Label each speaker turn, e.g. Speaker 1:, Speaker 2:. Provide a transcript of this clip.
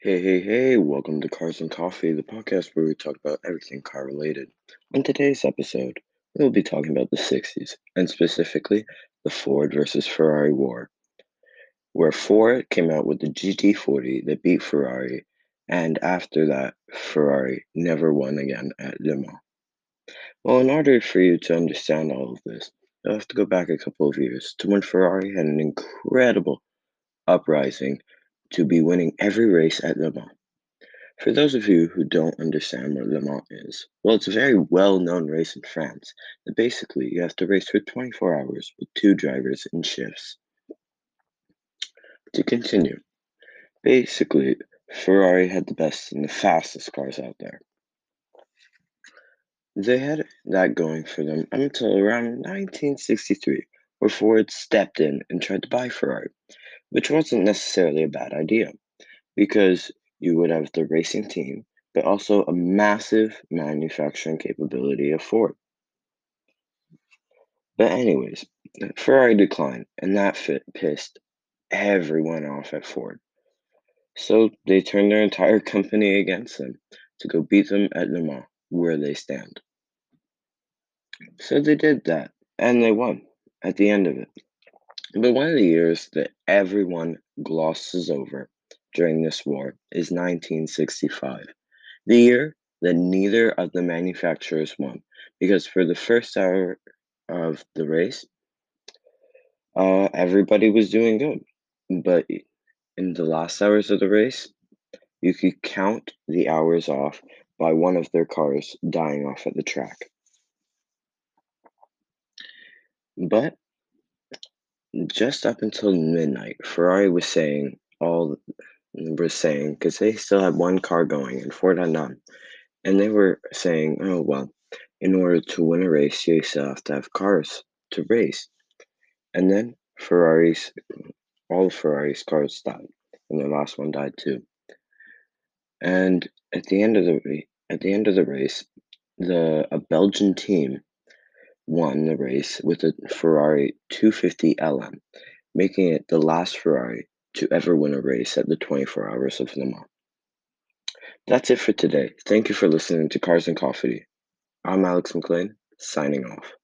Speaker 1: Hey, hey, hey, welcome to Cars and Coffee, the podcast where we talk about everything car related. On today's episode, we'll be talking about the 60s, and specifically the Ford versus Ferrari war, where Ford came out with the GT40 that beat Ferrari, and after that, Ferrari never won again at Le Mans. Well, in order for you to understand all of this, you'll have to go back a couple of years to when Ferrari had an incredible uprising to be winning every race at Le Mans. For those of you who don't understand what Le Mans is, well, it's a very well known race in France that basically you have to race for 24 hours with two drivers in shifts. To continue, basically, Ferrari had the best and the fastest cars out there. They had that going for them until around 1963, where Ford stepped in and tried to buy Ferrari, which wasn't necessarily a bad idea because you would have the racing team, but also a massive manufacturing capability of Ford. But anyways, Ferrari declined, and that fit pissed everyone off at Ford. So they turned their entire company against them to go beat them at Le Mans, where they stand. So they did that, and they won at the end of it. But one of the years that everyone glosses over during this war is 1965, the year that neither of the manufacturers won, because for the first hour of the race, uh, everybody was doing good. But in the last hours of the race, you could count the hours off by one of their cars dying off at the track. But just up until midnight, Ferrari was saying all was saying because they still had one car going and Ford had none, and they were saying, "Oh well, in order to win a race, you still have to have cars to race." And then Ferrari's all Ferrari's cars died, and the last one died too. And at the end of the at the end of the race, the a Belgian team won the race with a Ferrari 250 LM, making it the last Ferrari to ever win a race at the 24 Hours of Le Mans. That's it for today. Thank you for listening to Cars and Coffee. I'm Alex McLean, signing off.